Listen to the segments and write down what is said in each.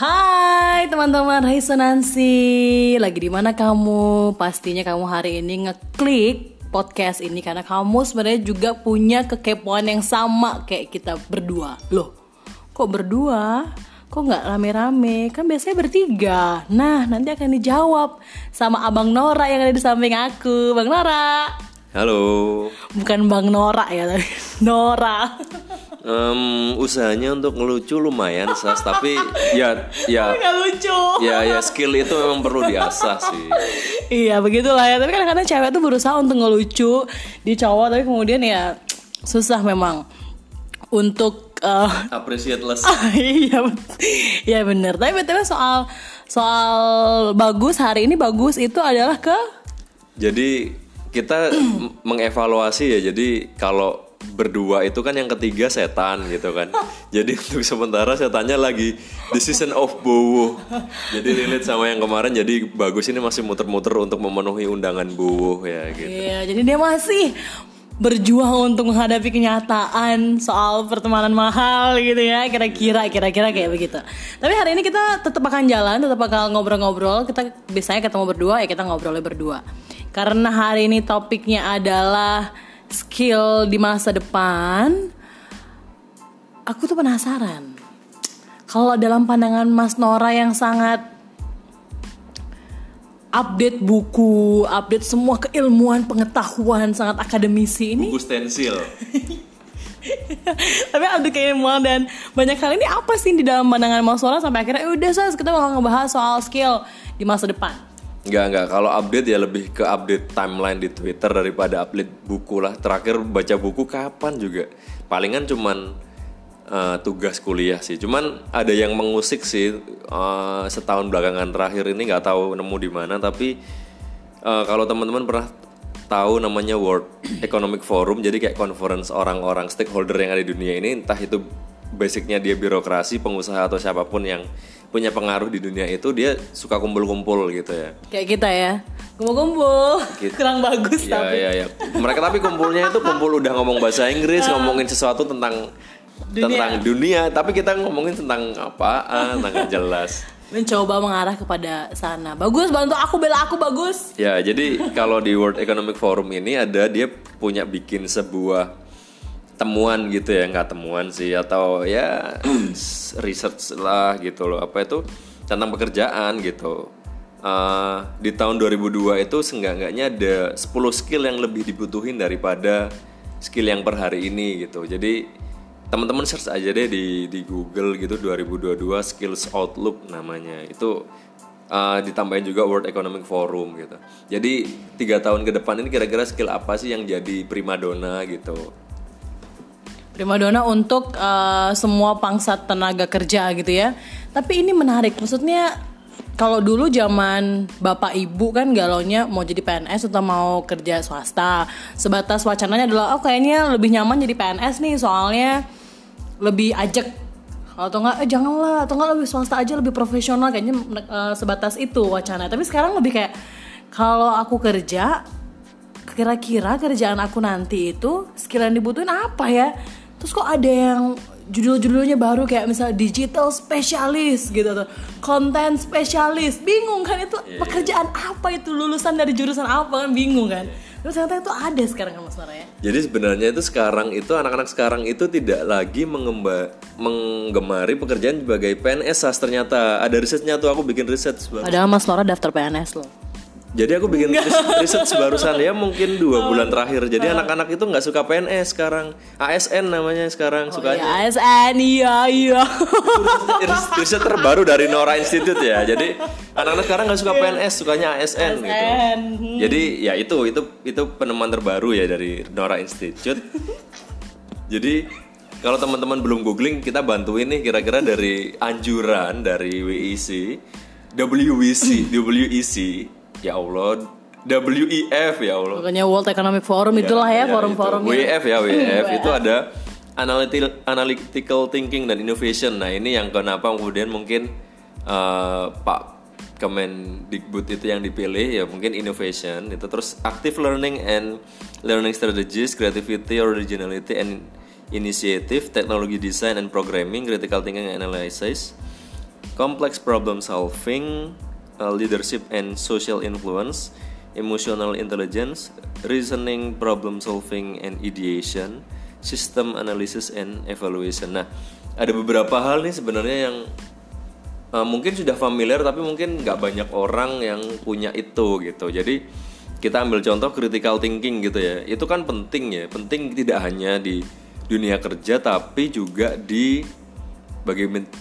Hai teman-teman Resonansi Lagi di mana kamu? Pastinya kamu hari ini ngeklik podcast ini Karena kamu sebenarnya juga punya kekepoan yang sama kayak kita berdua Loh, kok berdua? Kok nggak rame-rame? Kan biasanya bertiga Nah, nanti akan dijawab sama Abang Nora yang ada di samping aku Bang Nora Halo. Bukan Bang Nora ya, tapi Nora Em, usahanya untuk ngelucu lumayan sas, tapi ya ya lucu ya ya skill itu memang perlu diasah sih. Iya begitulah ya Tapi kadang-kadang cewek tuh berusaha untuk ngelucu Di cowok tapi kemudian ya Susah memang Untuk eh, Appreciate less. Iya bet- Iya bener Tapi betul soal Soal bagus hari ini bagus itu adalah ke Jadi kita mengevaluasi ya. Jadi kalau berdua itu kan yang ketiga setan gitu kan. Jadi untuk sementara setannya lagi the season of bowo. Jadi relate sama yang kemarin. Jadi bagus ini masih muter-muter untuk memenuhi undangan bowo ya gitu. Iya jadi dia masih berjuang untuk menghadapi kenyataan soal pertemanan mahal gitu ya kira-kira kira-kira kayak begitu tapi hari ini kita tetap akan jalan tetap bakal ngobrol-ngobrol kita biasanya ketemu berdua ya kita ngobrolnya berdua karena hari ini topiknya adalah skill di masa depan aku tuh penasaran kalau dalam pandangan Mas Nora yang sangat update buku, update semua keilmuan, pengetahuan sangat akademisi ini. Buku stensil. Tapi update keilmuan dan banyak hal ini apa sih di dalam pandangan Mas Nora sampai akhirnya "Eh, udah sas kita bakal ngebahas soal skill di masa depan. Enggak, enggak. Kalau update ya lebih ke update timeline di Twitter daripada update buku lah. Terakhir baca buku kapan juga. Palingan cuman eh, tugas kuliah sih. Cuman ada yang mengusik sih eh, setahun belakangan terakhir ini nggak tahu nemu di mana. Tapi eh, kalau teman-teman pernah tahu namanya World Economic Forum, jadi kayak conference orang-orang stakeholder yang ada di dunia ini, entah itu basicnya dia birokrasi, pengusaha atau siapa pun yang punya pengaruh di dunia itu, dia suka kumpul-kumpul gitu ya. Kayak kita ya. Kumpul-kumpul. Gitu. Kurang bagus Iya tapi. iya iya. Mereka tapi kumpulnya itu kumpul udah ngomong bahasa Inggris, ngomongin sesuatu tentang Dunia. tentang dunia, tapi kita ngomongin tentang apaan, tentang jelas. Mencoba mengarah kepada sana. Bagus bantu aku bela aku bagus. Ya, jadi kalau di World Economic Forum ini ada dia punya bikin sebuah temuan gitu ya, nggak temuan sih atau ya research lah gitu loh. Apa itu tentang pekerjaan gitu. Eh, di tahun 2002 itu seenggak-enggaknya ada 10 skill yang lebih dibutuhin daripada skill yang per hari ini gitu. Jadi teman-teman search aja deh di di Google gitu 2022 skills outlook namanya itu uh, ditambahin juga World Economic Forum gitu jadi tiga tahun ke depan ini kira-kira skill apa sih yang jadi primadona gitu primadona untuk eh, semua pangsa tenaga kerja gitu ya. Tapi ini menarik, maksudnya kalau dulu zaman bapak ibu kan galaunya mau jadi PNS atau mau kerja swasta. Sebatas wacananya adalah oh kayaknya lebih nyaman jadi PNS nih soalnya lebih ajak atau enggak eh janganlah atau enggak lebih swasta aja lebih profesional kayaknya eh, sebatas itu wacana. Tapi sekarang lebih kayak kalau aku kerja kira-kira kerjaan aku nanti itu skill yang dibutuhin apa ya terus kok ada yang judul-judulnya baru kayak misalnya digital spesialis gitu tuh. Content spesialis bingung kan itu pekerjaan apa itu? Lulusan dari jurusan apa kan? Bingung kan? Terus ternyata itu ada sekarang kan mas Nora ya. Jadi sebenarnya itu sekarang itu anak-anak sekarang itu tidak lagi mengemba, menggemari pekerjaan sebagai PNS ternyata ada risetnya tuh aku bikin riset Bang. padahal mas Nora daftar PNS loh Jadi aku bikin riset, riset barusan ya mungkin dua bulan terakhir. Jadi anak-anak itu nggak suka PNS sekarang. ASN namanya sekarang sukanya. ya ASN iya iya Riset, riset terbaru dari Nora Institute ya. Jadi anak-anak sekarang nggak suka PNS, sukanya ASN gitu. ASN. Jadi ya itu itu itu penemuan terbaru ya dari Nora Institute. Jadi kalau teman-teman belum googling, kita bantuin nih kira-kira dari anjuran dari WEC, WEC, WEC, ya Allah, WEF ya Allah. pokoknya World Economic Forum itulah ya, Ya, forum-forum itu. WEF ya WEF itu ada analytical analytical thinking dan innovation. Nah ini yang kenapa kemudian mungkin eh, Pak Kemendikbud itu yang dipilih ya mungkin innovation itu terus active learning and learning strategies, creativity, originality and initiative, technology design and programming, critical thinking and analysis, complex problem solving, uh, leadership and social influence, emotional intelligence, reasoning, problem solving and ideation, system analysis and evaluation. Nah, ada beberapa hal nih sebenarnya yang uh, mungkin sudah familiar tapi mungkin nggak banyak orang yang punya itu gitu. Jadi kita ambil contoh critical thinking gitu ya. Itu kan penting ya. Penting tidak hanya di dunia kerja tapi juga di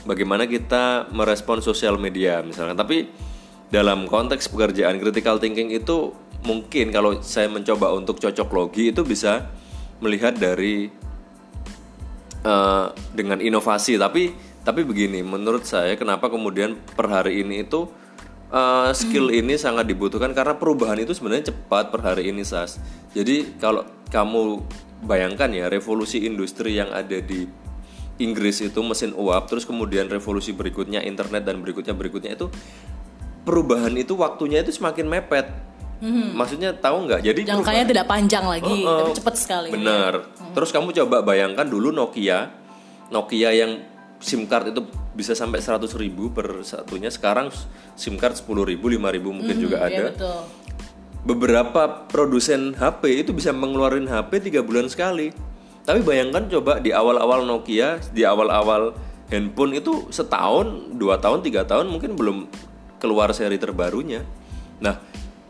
bagaimana kita merespon sosial media misalnya. Tapi dalam konteks pekerjaan critical thinking itu mungkin kalau saya mencoba untuk cocok logi itu bisa melihat dari uh, dengan inovasi. Tapi tapi begini menurut saya kenapa kemudian per hari ini itu uh, skill ini sangat dibutuhkan? Karena perubahan itu sebenarnya cepat per hari ini sas. Jadi kalau kamu bayangkan ya revolusi industri yang ada di Inggris itu mesin uap terus kemudian revolusi berikutnya internet dan berikutnya berikutnya itu perubahan itu waktunya itu semakin mepet. Hmm. Maksudnya tahu nggak? Jadi jangkanya tidak panjang lagi, uh, uh, tapi cepat sekali. Benar. Hmm. Terus kamu coba bayangkan dulu Nokia, Nokia yang SIM card itu bisa sampai 100 ribu per satunya. Sekarang SIM card 10 ribu, 5 ribu mungkin hmm, juga iya ada. betul. Beberapa produsen HP itu bisa mengeluarkan HP tiga bulan sekali. Tapi bayangkan coba di awal-awal Nokia, di awal-awal handphone itu setahun, dua tahun, tiga tahun mungkin belum keluar seri terbarunya. Nah,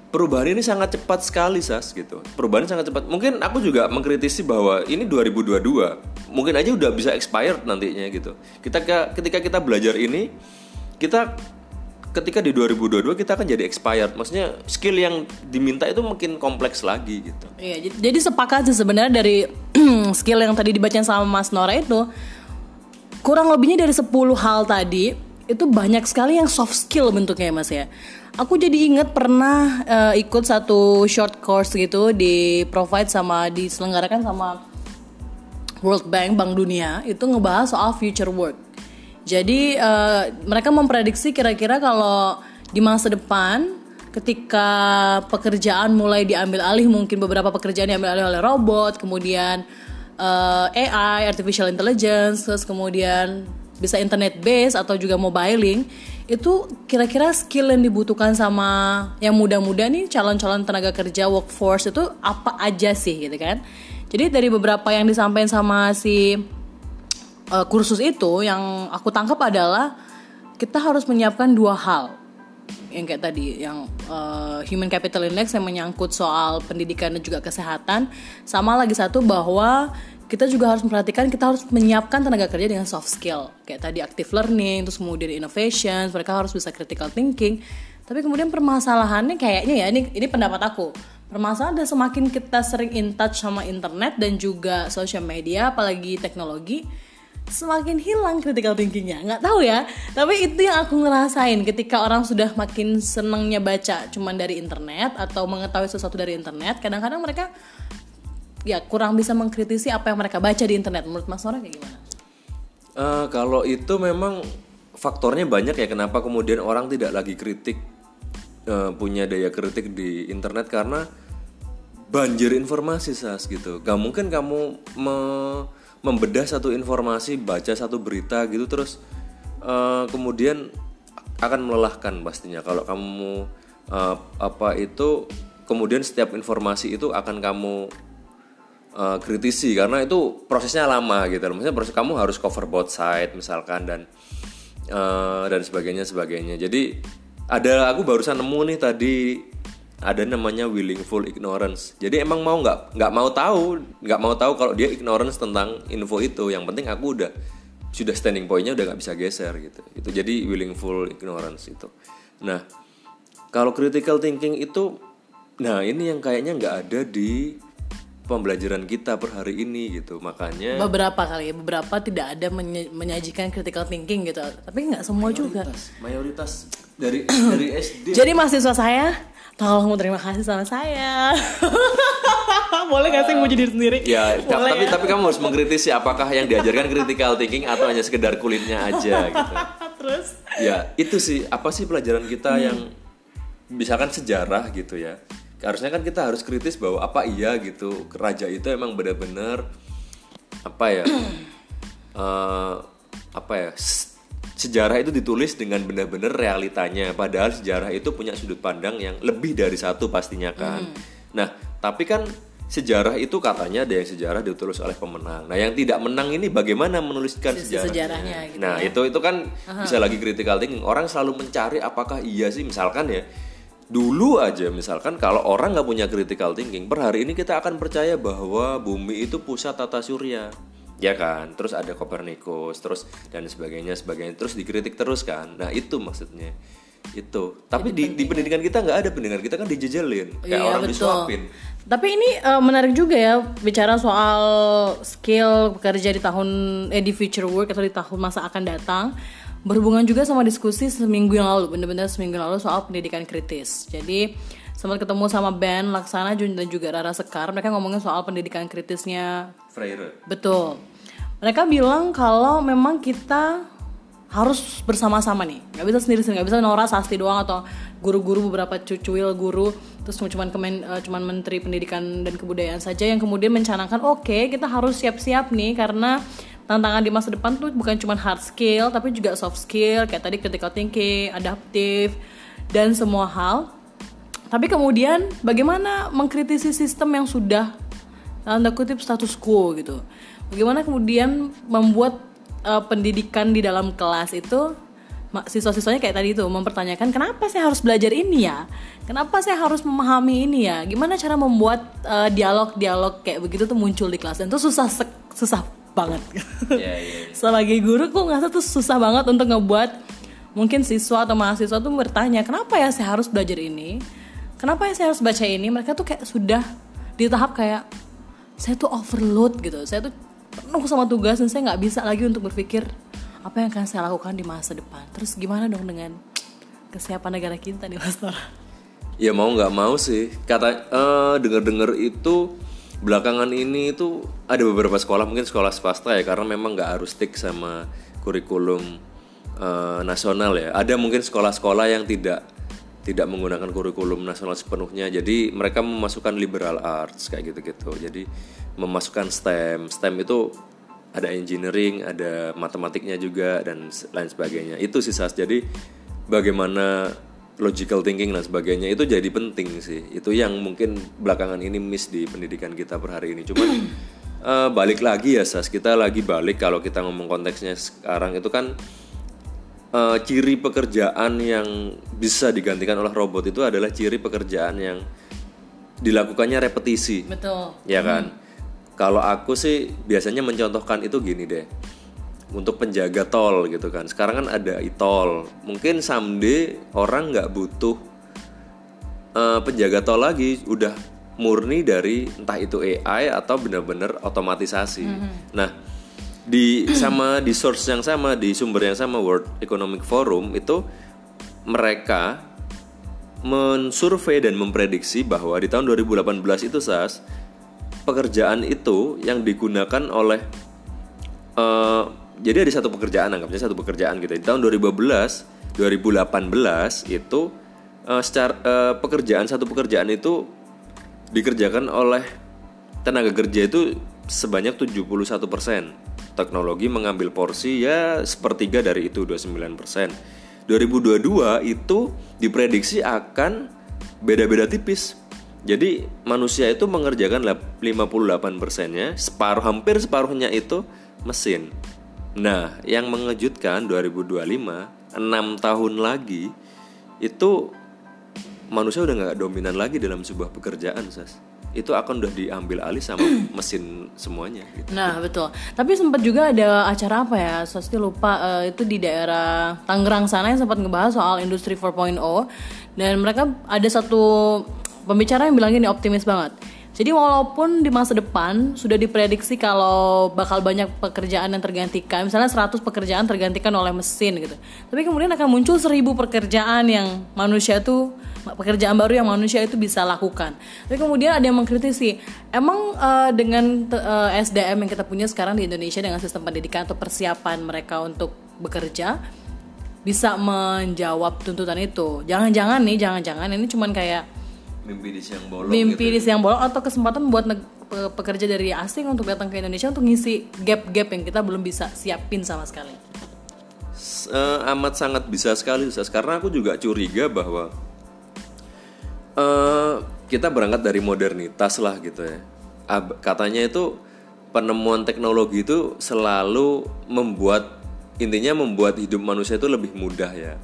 perubahan ini sangat cepat sekali sas gitu. Perubahan sangat cepat. Mungkin aku juga mengkritisi bahwa ini 2022, mungkin aja udah bisa expired nantinya gitu. Kita ketika kita belajar ini, kita ketika di 2022 kita akan jadi expired. Maksudnya skill yang diminta itu mungkin kompleks lagi gitu. Iya, jadi sepakat sih sebenarnya dari skill yang tadi dibacain sama Mas Nora itu kurang lebihnya dari 10 hal tadi itu banyak sekali yang soft skill bentuknya ya mas ya. Aku jadi inget pernah uh, ikut satu short course gitu di provide sama diselenggarakan sama World Bank Bank Dunia. Itu ngebahas soal future work. Jadi uh, mereka memprediksi kira-kira kalau di masa depan ketika pekerjaan mulai diambil alih mungkin beberapa pekerjaan diambil alih oleh robot kemudian uh, eh, AI artificial intelligence terus kemudian bisa internet base atau juga mobiling itu kira-kira skill yang dibutuhkan sama yang muda-muda nih calon-calon tenaga kerja workforce itu apa aja sih gitu kan? Jadi dari beberapa yang disampaikan sama si uh, kursus itu yang aku tangkap adalah kita harus menyiapkan dua hal. Yang kayak tadi yang uh, human capital index yang menyangkut soal pendidikan dan juga kesehatan sama lagi satu bahwa kita juga harus memperhatikan kita harus menyiapkan tenaga kerja dengan soft skill. Kayak tadi active learning terus kemudian innovation mereka harus bisa critical thinking. Tapi kemudian permasalahannya kayaknya ya ini ini pendapat aku. Permasalahan dan semakin kita sering in touch sama internet dan juga social media apalagi teknologi semakin hilang critical thinkingnya. Nggak tahu ya tapi itu yang aku ngerasain ketika orang sudah makin senengnya baca cuman dari internet atau mengetahui sesuatu dari internet kadang-kadang mereka ya kurang bisa mengkritisi apa yang mereka baca di internet menurut Mas Nora kayak gimana? Uh, kalau itu memang faktornya banyak ya kenapa kemudian orang tidak lagi kritik uh, punya daya kritik di internet karena banjir informasi sas gitu. Gak mungkin kamu me membedah satu informasi, baca satu berita gitu terus uh, kemudian akan melelahkan pastinya kalau kamu uh, apa itu kemudian setiap informasi itu akan kamu uh, kritisi karena itu prosesnya lama gitu loh. Maksudnya proses kamu harus cover both side misalkan dan uh, dan sebagainya sebagainya. Jadi ada aku barusan nemu nih tadi ada namanya willingful ignorance. Jadi emang mau nggak nggak mau tahu nggak mau tahu kalau dia ignorance tentang info itu. Yang penting aku udah sudah standing pointnya udah nggak bisa geser gitu. Itu jadi willingful ignorance itu. Nah kalau critical thinking itu, nah ini yang kayaknya nggak ada di pembelajaran kita per hari ini gitu. Makanya beberapa kali ya beberapa tidak ada menyajikan critical thinking gitu. Tapi nggak semua mayoritas, juga. Mayoritas. Dari dari SD jadi mahasiswa saya tolong terima kasih sama saya. Boleh gak sih mau jadi sendiri? Ya Boleh tapi ya? tapi kamu harus mengkritisi apakah yang diajarkan critical thinking atau hanya sekedar kulitnya aja gitu. Terus? Ya itu sih. Apa sih pelajaran kita hmm. yang misalkan sejarah gitu ya harusnya kan kita harus kritis bahwa apa iya gitu raja itu emang benar-benar apa ya uh, apa ya sejarah itu ditulis dengan benar-benar realitanya. Padahal sejarah itu punya sudut pandang yang lebih dari satu pastinya kan. Nah tapi kan sejarah itu katanya ada yang sejarah ditulis oleh pemenang. Nah yang tidak menang ini bagaimana menuliskan Sisi sejarahnya? sejarahnya gitu nah itu itu kan bisa lagi critical thinking. Orang selalu mencari apakah iya sih misalkan ya dulu aja misalkan kalau orang nggak punya critical thinking per hari ini kita akan percaya bahwa bumi itu pusat tata surya. Ya kan? Terus ada Copernicus terus dan sebagainya sebagainya. Terus dikritik terus kan? Nah itu maksudnya. Itu. Tapi di, di pendidikan kita nggak ada. Pendidikan kita kan dijejelin. Kayak Iya, orang betul. disuapin. Tapi ini eh, menarik juga ya bicara soal skill bekerja di tahun eh di future work atau di tahun masa akan datang berhubungan juga sama diskusi seminggu yang lalu bener-bener seminggu yang lalu soal pendidikan kritis. Jadi sempat ketemu sama Ben Laksana Jun dan juga Rara Sekar. Mereka ngomongin soal pendidikan kritisnya. Freire. Betul. Mereka bilang kalau memang kita harus bersama-sama nih, nggak bisa sendiri-sendiri, nggak bisa Nora Sasti doang atau guru-guru beberapa cucuil guru, terus cuman kemen, eh, cuman Menteri Pendidikan dan Kebudayaan saja yang kemudian mencanangkan, oke kita harus siap-siap nih karena tantangan di masa depan tuh bukan cuma hard skill tapi juga soft skill kayak tadi critical thinking, adaptif dan semua hal. Tapi kemudian bagaimana mengkritisi sistem yang sudah tanda kutip status quo gitu. Bagaimana kemudian membuat uh, pendidikan di dalam kelas itu siswa-siswanya kayak tadi itu mempertanyakan kenapa saya harus belajar ini ya? Kenapa saya harus memahami ini ya? Gimana cara membuat uh, dialog-dialog kayak begitu tuh muncul di kelas dan itu susah susah banget. Iya, iya, iya. Sebagai guru kok ngerasa tuh susah banget untuk ngebuat mungkin siswa atau mahasiswa tuh bertanya kenapa ya saya harus belajar ini? Kenapa ya saya harus baca ini? Mereka tuh kayak sudah di tahap kayak saya tuh overload gitu. Saya tuh penuh sama tugas dan saya nggak bisa lagi untuk berpikir apa yang akan saya lakukan di masa depan. Terus gimana dong dengan kesiapan negara kita nih Mas Tor? Ya mau nggak mau sih. Kata eh dengar-dengar itu belakangan ini itu ada beberapa sekolah mungkin sekolah swasta ya karena memang nggak harus stick sama kurikulum eh, nasional ya. Ada mungkin sekolah-sekolah yang tidak tidak menggunakan kurikulum nasional sepenuhnya. Jadi mereka memasukkan liberal arts kayak gitu-gitu. Jadi memasukkan STEM. STEM itu ada engineering, ada matematiknya juga dan lain sebagainya. Itu sih Sas. Jadi bagaimana logical thinking dan sebagainya itu jadi penting sih. Itu yang mungkin belakangan ini miss di pendidikan kita per hari ini. Cuman eh, balik lagi ya Sas, kita lagi balik kalau kita ngomong konteksnya sekarang itu kan eh, ciri pekerjaan yang bisa digantikan oleh robot itu adalah ciri pekerjaan yang dilakukannya repetisi Betul. ya kan kalau aku sih biasanya mencontohkan itu gini deh untuk penjaga tol gitu kan. Sekarang kan ada e-tol. Mungkin someday orang nggak butuh eh, penjaga tol lagi. Udah murni dari entah itu AI atau benar-benar otomatisasi. Nah di sama di source yang sama di sumber yang sama World Economic Forum itu mereka mensurvei dan memprediksi bahwa di tahun 2018 itu SAS pekerjaan itu yang digunakan oleh eh, jadi ada satu pekerjaan anggapnya satu pekerjaan gitu. Di tahun 2012 2018 itu eh, secara eh, pekerjaan satu pekerjaan itu dikerjakan oleh tenaga kerja itu sebanyak 71% teknologi mengambil porsi ya sepertiga dari itu 29% 2022 itu diprediksi akan beda-beda tipis. Jadi manusia itu mengerjakan lap- 58 persennya, separuh hampir separuhnya itu mesin. Nah, yang mengejutkan 2025, 6 tahun lagi itu manusia udah nggak dominan lagi dalam sebuah pekerjaan, sas. Itu akan udah diambil alih sama mesin semuanya. Gitu. Nah betul. Tapi sempat juga ada acara apa ya? Sasti lupa eh, itu di daerah Tangerang sana yang sempat ngebahas soal industri 4.0 dan mereka ada satu pembicara yang bilang gini optimis banget. Jadi walaupun di masa depan sudah diprediksi kalau bakal banyak pekerjaan yang tergantikan, misalnya 100 pekerjaan tergantikan oleh mesin gitu. Tapi kemudian akan muncul 1000 pekerjaan yang manusia tuh pekerjaan baru yang manusia itu bisa lakukan. Tapi kemudian ada yang mengkritisi, emang eh, dengan te- eh, SDM yang kita punya sekarang di Indonesia dengan sistem pendidikan atau persiapan mereka untuk bekerja bisa menjawab tuntutan itu. Jangan-jangan nih, jangan-jangan ini cuman kayak Mimpi di siang bolong mimpi gitu. di siang bolong atau kesempatan buat pe- pekerja dari asing untuk datang ke Indonesia untuk ngisi gap-gap yang kita belum bisa siapin sama sekali. S- eh, amat sangat bisa sekali Sas. karena aku juga curiga bahwa eh kita berangkat dari modernitas lah gitu ya. Ab- katanya itu penemuan teknologi itu selalu membuat intinya membuat hidup manusia itu lebih mudah ya.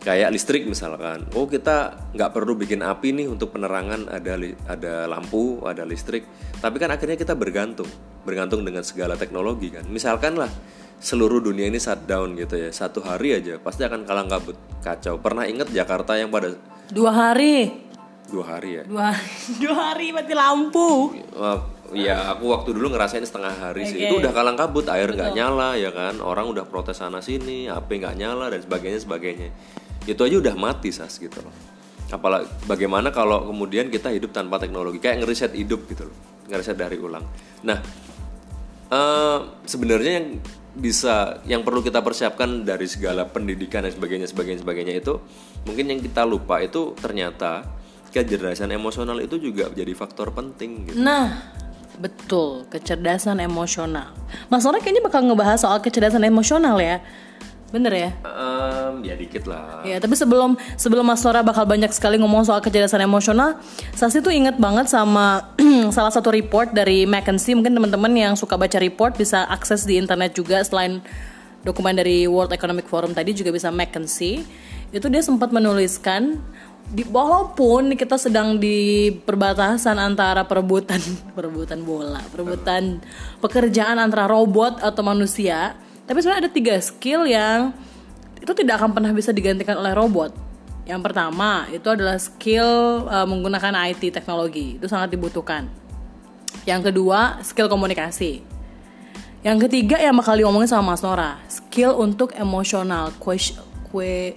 Kayak listrik misalkan. Oh kita nggak perlu bikin api nih untuk penerangan ada ada lampu, ada listrik. Tapi kan akhirnya kita bergantung, bergantung dengan segala teknologi kan. Misalkan lah seluruh dunia ini shutdown gitu ya. Satu hari aja pasti akan kalang kabut, kacau. Pernah inget Jakarta yang pada Dua hari. dua hari ya? Dua, dua hari mati lampu. Ya aku waktu dulu ngerasain setengah hari sih. Itu udah kalang kabut, air nggak nyala ya kan. Orang udah protes sana sini, HP nggak nyala dan sebagainya sebagainya. Itu aja udah mati sas gitu loh. Apalagi bagaimana kalau kemudian kita hidup tanpa teknologi, kayak ngeriset hidup gitu loh, ngeriset dari ulang. Nah, eh, sebenarnya yang bisa yang perlu kita persiapkan dari segala pendidikan dan sebagainya sebagainya sebagainya itu mungkin yang kita lupa itu ternyata kecerdasan emosional itu juga menjadi faktor penting gitu. Nah, betul, kecerdasan emosional. Mas Nora kayaknya bakal ngebahas soal kecerdasan emosional ya. Bener ya? Em, ya dikit lah. Ya, tapi sebelum sebelum Mas Nora bakal banyak sekali ngomong soal kecerdasan emosional, Sasi tuh inget banget sama salah satu report dari McKinsey. Mungkin teman-teman yang suka baca report bisa akses di internet juga selain dokumen dari World Economic Forum tadi juga bisa McKinsey. Itu dia sempat menuliskan di walaupun kita sedang di perbatasan antara perebutan perebutan bola, perebutan pekerjaan antara robot atau manusia, tapi sebenarnya ada tiga skill yang itu tidak akan pernah bisa digantikan oleh robot. Yang pertama itu adalah skill uh, menggunakan IT teknologi itu sangat dibutuhkan. Yang kedua skill komunikasi. Yang ketiga yang bakal diomongin sama Mas Nora, skill untuk emosional, ques- kue,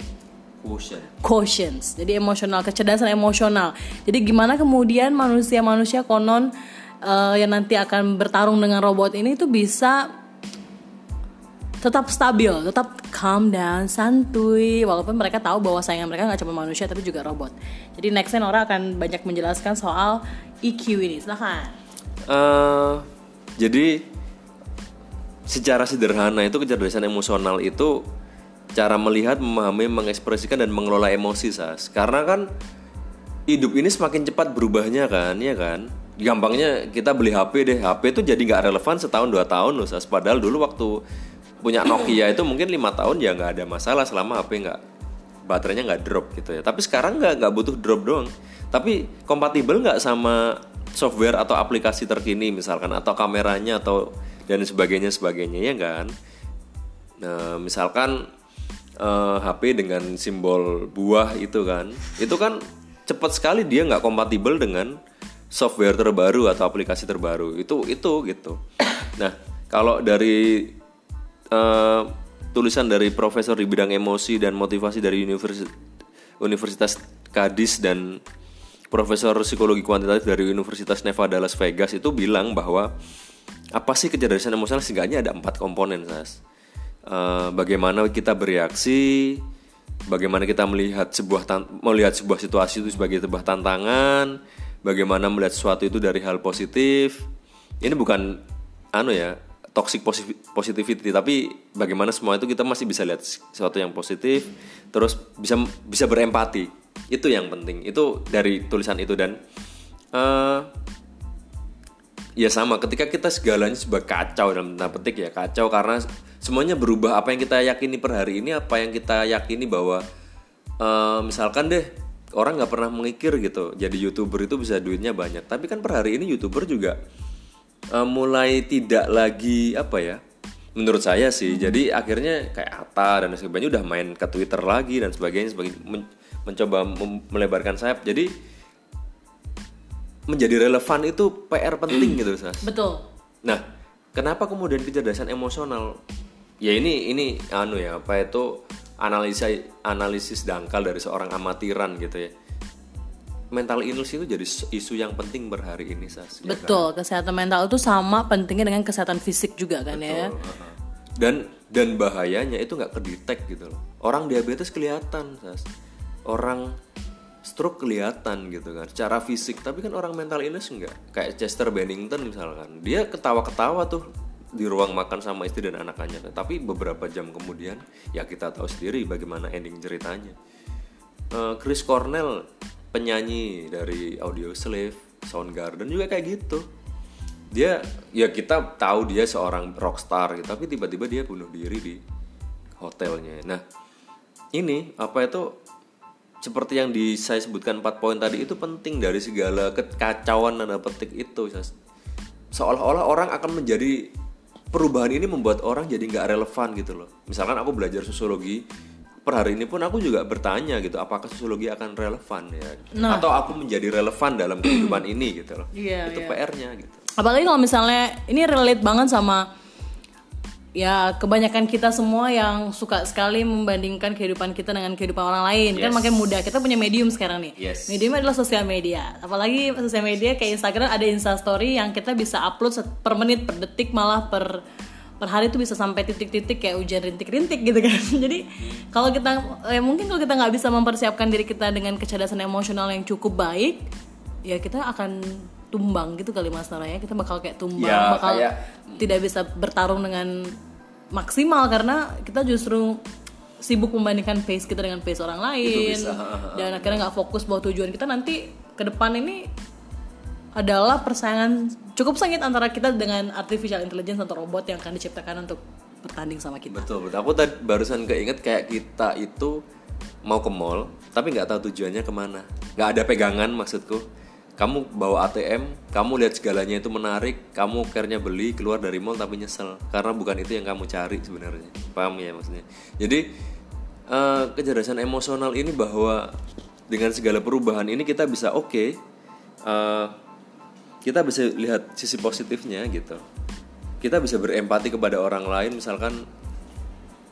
Quotient. quotients. Jadi emosional, kecerdasan emosional. Jadi gimana kemudian manusia-manusia konon eh, yang nanti akan bertarung dengan robot ini itu bisa tetap stabil, tetap calm down, santuy, walaupun mereka tahu bahwa saingan mereka nggak cuma manusia tapi juga robot. Jadi nextnya Nora akan banyak menjelaskan soal EQ ini. Silahkan. Eh, jadi secara sederhana itu kecerdasan emosional itu cara melihat, memahami, mengekspresikan dan mengelola emosi sas. Karena kan hidup ini semakin cepat berubahnya kan, ya kan. Gampangnya kita beli HP deh, HP itu jadi nggak relevan setahun dua tahun loh sas. Padahal dulu waktu punya Nokia itu mungkin lima tahun ya nggak ada masalah selama HP nggak baterainya nggak drop gitu ya. Tapi sekarang nggak nggak butuh drop doang. Tapi kompatibel nggak sama software atau aplikasi terkini misalkan atau kameranya atau dan sebagainya sebagainya ya kan. Nah, misalkan eh, HP dengan simbol buah itu kan, itu kan cepat sekali dia nggak kompatibel dengan software terbaru atau aplikasi terbaru. Itu itu gitu. Nah, kalau dari eh, tulisan dari profesor di bidang emosi dan motivasi dari Universitas Universitas Kadis dan profesor psikologi kuantitatif dari Universitas Nevada Las Vegas itu bilang bahwa apa sih kecerdasan emosional? Sehingga ada empat komponen Eh, bagaimana kita bereaksi bagaimana kita melihat sebuah melihat sebuah situasi itu sebagai sebuah tantangan bagaimana melihat sesuatu itu dari hal positif. Ini bukan anu ya toxic posi- positivity. Tapi bagaimana semua itu kita masih bisa lihat sesuatu yang positif terus bisa bisa berempati. Itu yang penting. Itu dari tulisan itu. Dan eh, ya sama ketika kita segalanya sebagai kacau dalam tanda petik ya kacau karena semuanya berubah. Apa yang kita yakini per hari ini apa yang kita yakini bahwa eh, misalkan deh orang nggak pernah mengikir gitu. Jadi youtuber itu bisa duitnya banyak. Tapi kan per hari ini youtuber juga eh, mulai tidak lagi apa ya menurut saya sih jadi akhirnya kayak Atta dan sebagainya udah main ke Twitter lagi dan sebagainya sebagainya Men- mencoba melebarkan sayap jadi menjadi relevan itu PR penting gitu Sas. Betul. Nah, kenapa kemudian kecerdasan emosional? Ya ini ini anu ya, apa itu analisa analisis dangkal dari seorang amatiran gitu ya. Mental illness itu jadi isu yang penting per hari ini Sas. ya kan? Betul, kesehatan mental itu sama pentingnya dengan kesehatan fisik juga kan ya. Dan dan bahayanya itu nggak kedetek gitu loh. Orang diabetes kelihatan, Sas. Orang stroke kelihatan gitu kan secara fisik tapi kan orang mental illness enggak kayak Chester Bennington misalkan dia ketawa-ketawa tuh di ruang makan sama istri dan anak-anaknya tapi beberapa jam kemudian ya kita tahu sendiri bagaimana ending ceritanya Eh, Chris Cornell penyanyi dari Audio Slave Soundgarden juga kayak gitu. Dia ya kita tahu dia seorang rockstar gitu tapi tiba-tiba dia bunuh diri di hotelnya. Nah ini apa itu seperti yang di saya sebutkan empat poin tadi itu penting dari segala kekacauan tanda petik itu seolah-olah orang akan menjadi perubahan ini membuat orang jadi nggak relevan gitu loh. Misalkan aku belajar sosiologi per hari ini pun aku juga bertanya gitu apakah sosiologi akan relevan ya? Atau aku menjadi relevan dalam kehidupan ini gitu loh. Iya, itu PR-nya gitu. Apalagi kalau misalnya ini relate banget sama ya kebanyakan kita semua yang suka sekali membandingkan kehidupan kita dengan kehidupan orang lain. Kan Yes. makin mudah kita punya medium sekarang nih. Yes. medium adalah sosial media. Apalagi sosial media kayak Instagram ada Instastory yang kita bisa upload per menit per detik malah per per hari tuh bisa sampai titik-titik kayak hujan rintik-rintik gitu kan. Jadi kalau kita eh, mungkin kalau kita nggak bisa mempersiapkan diri kita dengan kecerdasan emosional yang cukup baik ya kita akan tumbang gitu kali mas Nora ya. Kita bakal kayak tumbang Ya, bakal kayak- tidak bisa bertarung dengan maksimal karena kita justru sibuk membandingkan pace kita dengan pace orang lain bisa, dan akhirnya nggak fokus bahwa tujuan kita nanti ke depan ini adalah persaingan cukup sengit antara kita dengan artificial intelligence atau robot yang akan diciptakan untuk bertanding sama kita. Betul, betul. Aku tadi barusan keinget kayak kita itu mau ke mall, tapi nggak tahu tujuannya ke mana. Nggak ada pegangan maksudku. Kamu bawa ATM, kamu lihat segalanya itu menarik, kamu akhirnya beli keluar dari mall tapi nyesel karena bukan itu yang kamu cari sebenarnya. Paham ya maksudnya? Jadi eh, kecerdasan emosional ini bahwa dengan segala perubahan ini kita bisa oke, eh, kita bisa lihat sisi positifnya gitu. Kita bisa berempati kepada orang lain misalkan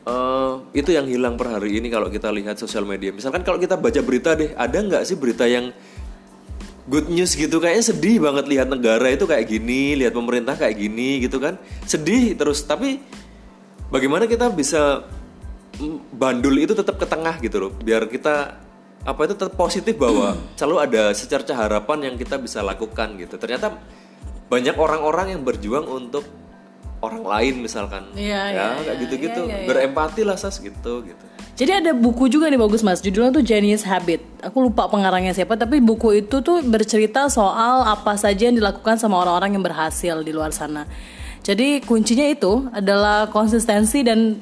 eh itu yang hilang per hari ini kalau kita lihat sosial media. Misalkan kalau kita baca berita deh ada nggak sih berita yang good news gitu? Kayaknya sedih banget lihat negara itu kayak gini lihat pemerintah kayak gini gitu kan. Sedih terus tapi bagaimana kita bisa mm, bandul itu tetap ke tengah gitu loh biar kita apa itu tetap positif bahwa selalu ada secerca harapan yang kita bisa lakukan gitu ternyata banyak orang-orang yang berjuang untuk orang lain misalkan Iya, ya iya, kayak iya, gitu-gitu iya, iya, iya. berempati lah sas gitu gitu Jadi ada buku juga nih bagus mas, judulnya tuh Genius Habit. Aku lupa pengarangnya siapa, tapi buku itu tuh bercerita soal apa saja yang dilakukan sama orang-orang yang berhasil di luar sana. Jadi kuncinya itu adalah konsistensi dan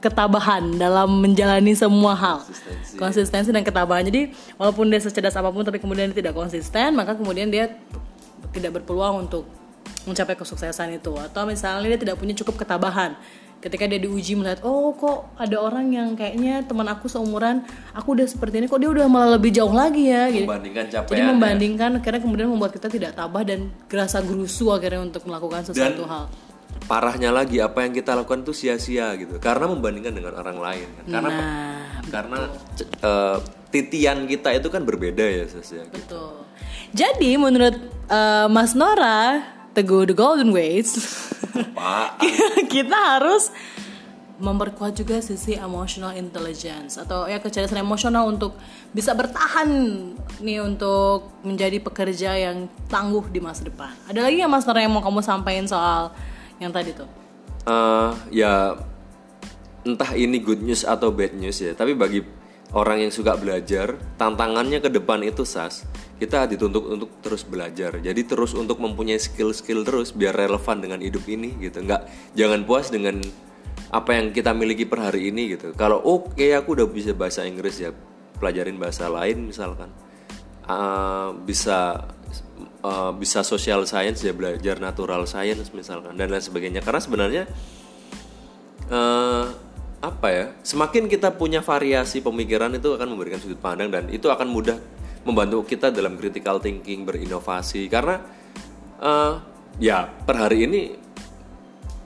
ketabahan dalam menjalani semua hal. Konsistensi. Konsistensi dan ketabahan. Jadi walaupun dia secerdas apa pun, tapi kemudian dia tidak konsisten, maka kemudian dia tidak berpeluang untuk mencapai kesuksesan itu. Atau misalnya dia tidak punya cukup ketabahan ketika dia diuji melihat oh kok ada orang yang kayaknya teman aku seumuran aku udah seperti ini kok dia udah malah lebih jauh lagi ya gitu. membandingkan jadi capaian ya. membandingkan akhirnya kemudian membuat kita tidak tabah dan gerasa gerusu akhirnya untuk melakukan sesuatu hal parahnya lagi apa yang kita lakukan itu sia-sia gitu karena membandingkan dengan orang lain kan. karena nah karena eh, titian kita itu kan berbeda ya Sis, ya gitu. betul jadi menurut eh, Mas Nora Teguh The Golden Ways kita harus memperkuat juga sisi emotional intelligence atau ya kecerdasan emosional untuk bisa bertahan nih untuk menjadi pekerja yang tangguh di masa depan. Ada lagi yang Mas Nora yang mau kamu sampaikan soal yang tadi tuh? Eh, ya entah ini good news atau bad news ya. Tapi bagi orang yang suka belajar tantangannya ke depan itu sas kita dituntut untuk terus belajar. Jadi terus untuk mempunyai skill-skill terus biar relevan dengan hidup ini gitu. Nggak jangan puas dengan apa yang kita miliki per hari ini gitu. Kalau oke aku udah bisa bahasa Inggris ya pelajarin bahasa lain misalkan Uh, bisa uh, bisa social science ya belajar natural science misalkan dan lain sebagainya karena sebenarnya uh, apa ya semakin kita punya variasi pemikiran itu akan memberikan sudut pandang dan itu akan mudah membantu kita dalam critical thinking berinovasi karena uh, ya per hari ini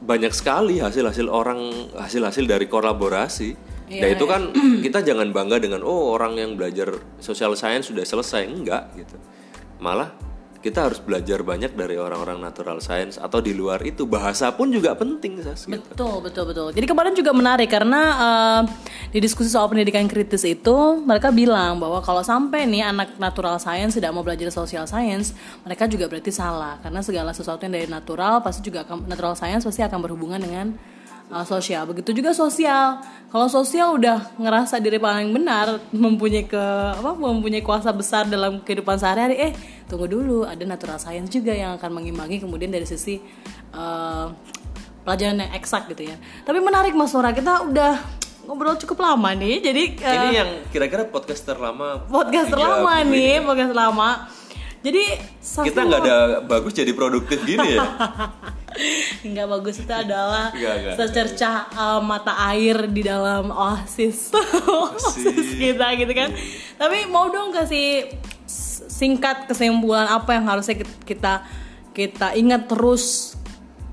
banyak sekali hasil-hasil orang hasil-hasil dari kolaborasi. Iya, ya itu kan kita jangan bangga dengan oh orang yang belajar social science sudah selesai enggak gitu. Malah kita harus belajar banyak dari orang-orang natural science atau di luar itu bahasa pun juga penting Sas, gitu. Betul, betul, betul. Jadi kemarin juga menarik karena uh, di diskusi soal pendidikan kritis itu mereka bilang bahwa kalau sampai nih anak natural science tidak mau belajar social science, mereka juga berarti salah karena segala sesuatu yang dari natural pasti juga akan natural science pasti akan berhubungan dengan uh, sosial. Begitu juga sosial. Kalau sosial udah ngerasa diri paling benar, mempunyai ke apa mempunyai kuasa besar dalam kehidupan sehari-hari, eh tunggu dulu, ada natural science juga yang akan mengimbangi kemudian dari sisi uh, pelajaran yang eksak gitu ya. Tapi menarik Mas Nora, kita udah ngobrol cukup lama nih. Jadi uh, Ini yang kira-kira podcast terlama podcast tiga lama minggu nih, ini. podcast lama. Jadi Kita nggak ada bagus jadi produktif gini ya. nggak bagus itu adalah nggak, secercah uh, mata air di dalam oasis. Oasis kita gitu kan. Tapi mau dong kasih singkat kesimpulan apa yang harusnya kit- kita kita ingat terus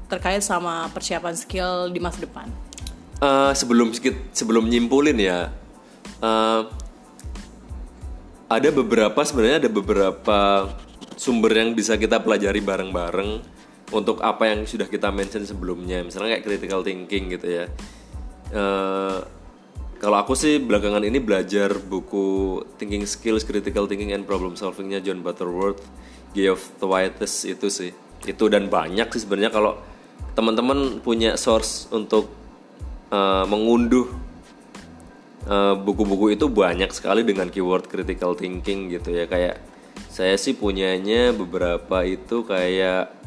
terkait sama persiapan skill di masa depan? Eh, sebelum sebelum nyimpulin ya, eh, ada beberapa sebenarnya ada beberapa sumber yang bisa kita pelajari bareng-bareng untuk apa yang sudah kita mention sebelumnya, misalnya kayak critical thinking gitu ya. Eh, kalau aku sih belakangan ini belajar buku Thinking Skills, Critical Thinking and Problem Solvingnya John Butterworth, Geoff Thwaites itu sih. Itu dan banyak sih sebenarnya kalau teman-teman punya source untuk eh, mengunduh eh, buku-buku itu banyak sekali dengan keyword critical thinking gitu ya kayak saya sih punyanya beberapa itu kayak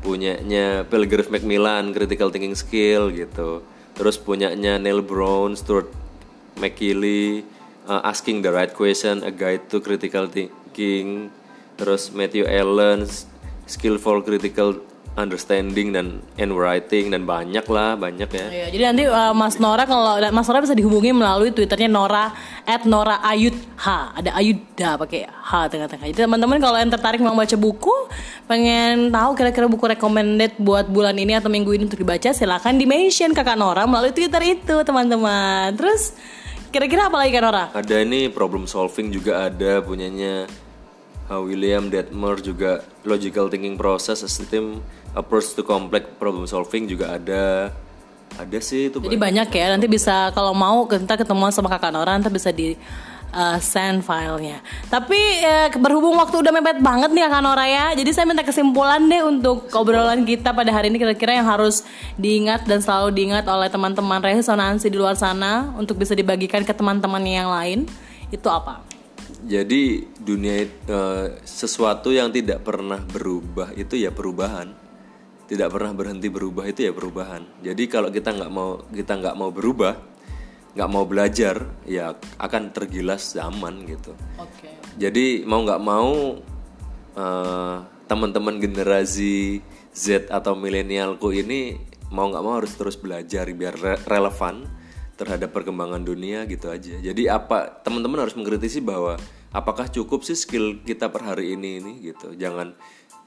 punyanya Pilgrim Macmillan critical thinking skill gitu. Terus punyanya Neil Brown Stuart McKinley uh, asking the right question a guide to critical thinking. Terus Matthew Allen skillful critical understanding dan and writing dan banyak lah banyak ya Iya, jadi nanti uh, Mas Nora kalau Mas Nora bisa dihubungi melalui twitternya Nora at Nora Ayud H ada Ayuda pakai H tengah-tengah. Jadi teman-teman kalau yang tertarik mau baca buku, pengen tahu kira-kira buku recommended buat bulan ini atau minggu ini untuk dibaca, silakan di mention kakak Nora melalui Twitter itu teman-teman. Terus kira-kira apa lagi kak Nora? Ada ini problem solving juga ada punyanya uh, William Detmer juga logical thinking process a system approach to complex problem solving juga ada. Ada sih itu Jadi banyak ya, nanti bisa kalau mau kita ketemuan sama kakak Nora, nanti bisa di uh, send filenya. Tapi eh, berhubung waktu udah mepet banget nih kakak Nora ya, jadi saya minta kesimpulan deh untuk obrolan kita pada hari ini kira-kira yang harus diingat dan selalu diingat oleh teman-teman resonansi di luar sana untuk bisa dibagikan ke teman-teman yang lain itu apa? Jadi dunia uh, sesuatu yang tidak pernah berubah itu ya perubahan. Tidak pernah berhenti berubah itu ya perubahan. Jadi kalau kita nggak mau kita nggak mau berubah, nggak mau belajar, ya akan tergilas zaman gitu. Oke. Jadi mau nggak mau eh, teman-teman generasi Z atau milenialku ini mau nggak mau harus terus belajar biar re- relevan terhadap perkembangan dunia gitu aja. Jadi apa teman-teman harus mengkritisi bahwa apakah cukup sih skill kita per hari ini ini gitu. Jangan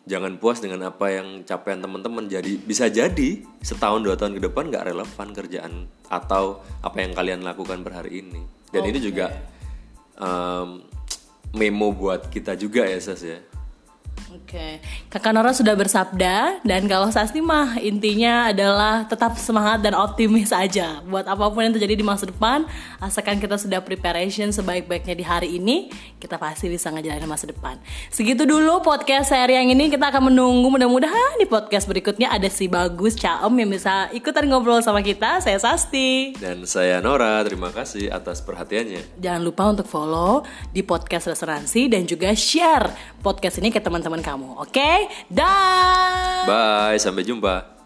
jangan puas dengan apa yang capaian teman-teman. Jadi bisa jadi setahun dua tahun ke depan nggak relevan kerjaan atau apa yang kalian lakukan per hari ini. Dan ini juga em, memo buat kita juga ya Sas ya. Oke, Kakak Nora sudah bersabda dan kalau Sasti mah intinya adalah tetap semangat dan optimis aja buat apa pun yang terjadi di masa depan. Asalkan kita sudah preparation sebaik-baiknya di hari ini, kita pasti bisa ngejalanin masa depan. Segitu dulu podcast seri yang ini kita akan menunggu mudah-mudahan di podcast berikutnya ada si bagus Caem yang bisa ikutan ngobrol sama kita. Saya Sasti. Dan saya Nora, terima kasih atas perhatiannya. Jangan lupa untuk follow di podcast Resonansi dan juga share podcast ini ke teman-teman kamu. Oke? Dah. Bye, sampai jumpa.